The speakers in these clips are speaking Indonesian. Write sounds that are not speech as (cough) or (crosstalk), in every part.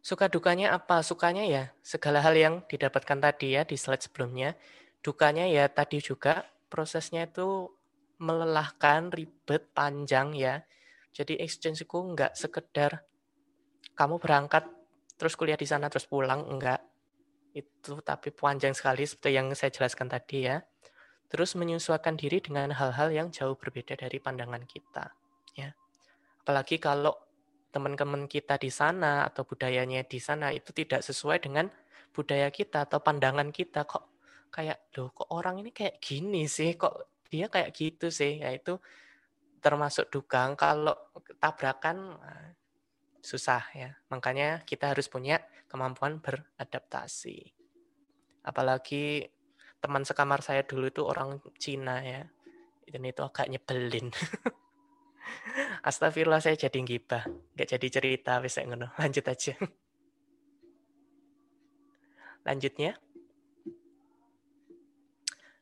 Suka dukanya apa? Sukanya ya segala hal yang didapatkan tadi ya di slide sebelumnya. Dukanya ya tadi juga prosesnya itu melelahkan, ribet, panjang ya. Jadi exchange itu nggak sekedar kamu berangkat terus kuliah di sana terus pulang, enggak. Itu tapi panjang sekali seperti yang saya jelaskan tadi ya. Terus menyesuaikan diri dengan hal-hal yang jauh berbeda dari pandangan kita. Ya. Apalagi kalau teman-teman kita di sana atau budayanya di sana itu tidak sesuai dengan budaya kita atau pandangan kita. Kok kayak loh kok orang ini kayak gini sih? Kok dia kayak gitu sih? Ya itu termasuk dugang kalau tabrakan nah, susah ya. Makanya kita harus punya kemampuan beradaptasi. Apalagi teman sekamar saya dulu itu orang Cina ya. Dan itu agak nyebelin (laughs) Astagfirullah saya jadi gibah. Nggak jadi cerita, bisa ngono. (laughs) Lanjut aja. Lanjutnya.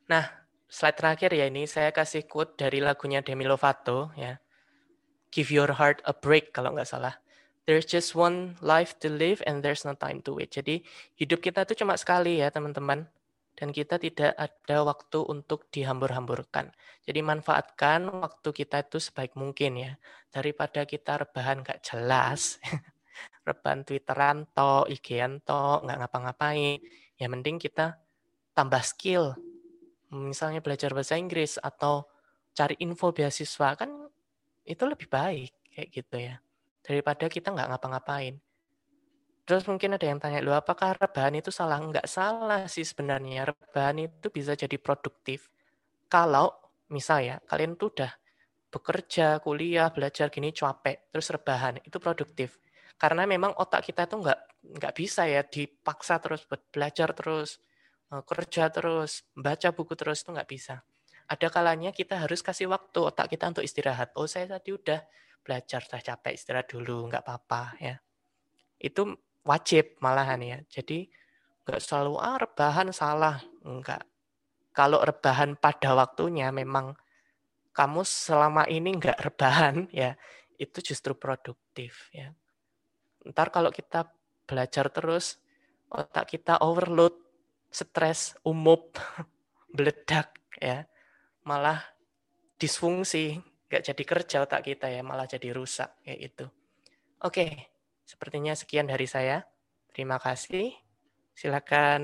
Nah, slide terakhir ya ini saya kasih quote dari lagunya Demi Lovato ya. Give your heart a break kalau nggak salah. There's just one life to live and there's no time to wait. Jadi hidup kita itu cuma sekali ya teman-teman dan kita tidak ada waktu untuk dihambur-hamburkan. Jadi manfaatkan waktu kita itu sebaik mungkin ya. Daripada kita rebahan gak jelas, (laughs) rebahan Twitteran to, IG-an to, nggak ngapa-ngapain. Ya mending kita tambah skill. Misalnya belajar bahasa Inggris atau cari info beasiswa kan itu lebih baik kayak gitu ya. Daripada kita nggak ngapa-ngapain. Terus mungkin ada yang tanya, lu apakah rebahan itu salah? Enggak salah sih sebenarnya. Rebahan itu bisa jadi produktif. Kalau misal ya, kalian tuh udah bekerja, kuliah, belajar gini capek, terus rebahan, itu produktif. Karena memang otak kita tuh nggak nggak bisa ya dipaksa terus buat belajar terus, eh, kerja terus, baca buku terus itu nggak bisa. Ada kalanya kita harus kasih waktu otak kita untuk istirahat. Oh saya tadi udah belajar, sudah capek, istirahat dulu, nggak apa-apa ya. Itu wajib malahan ya. Jadi nggak selalu ah rebahan salah, enggak. Kalau rebahan pada waktunya memang kamu selama ini enggak (laughs) rebahan ya, itu justru produktif ya. Ntar kalau kita belajar terus, otak kita overload, stres, umup, (laughs) beledak ya. Malah disfungsi, nggak jadi kerja otak kita ya, malah jadi rusak kayak itu. Oke, Sepertinya sekian dari saya. Terima kasih. Silakan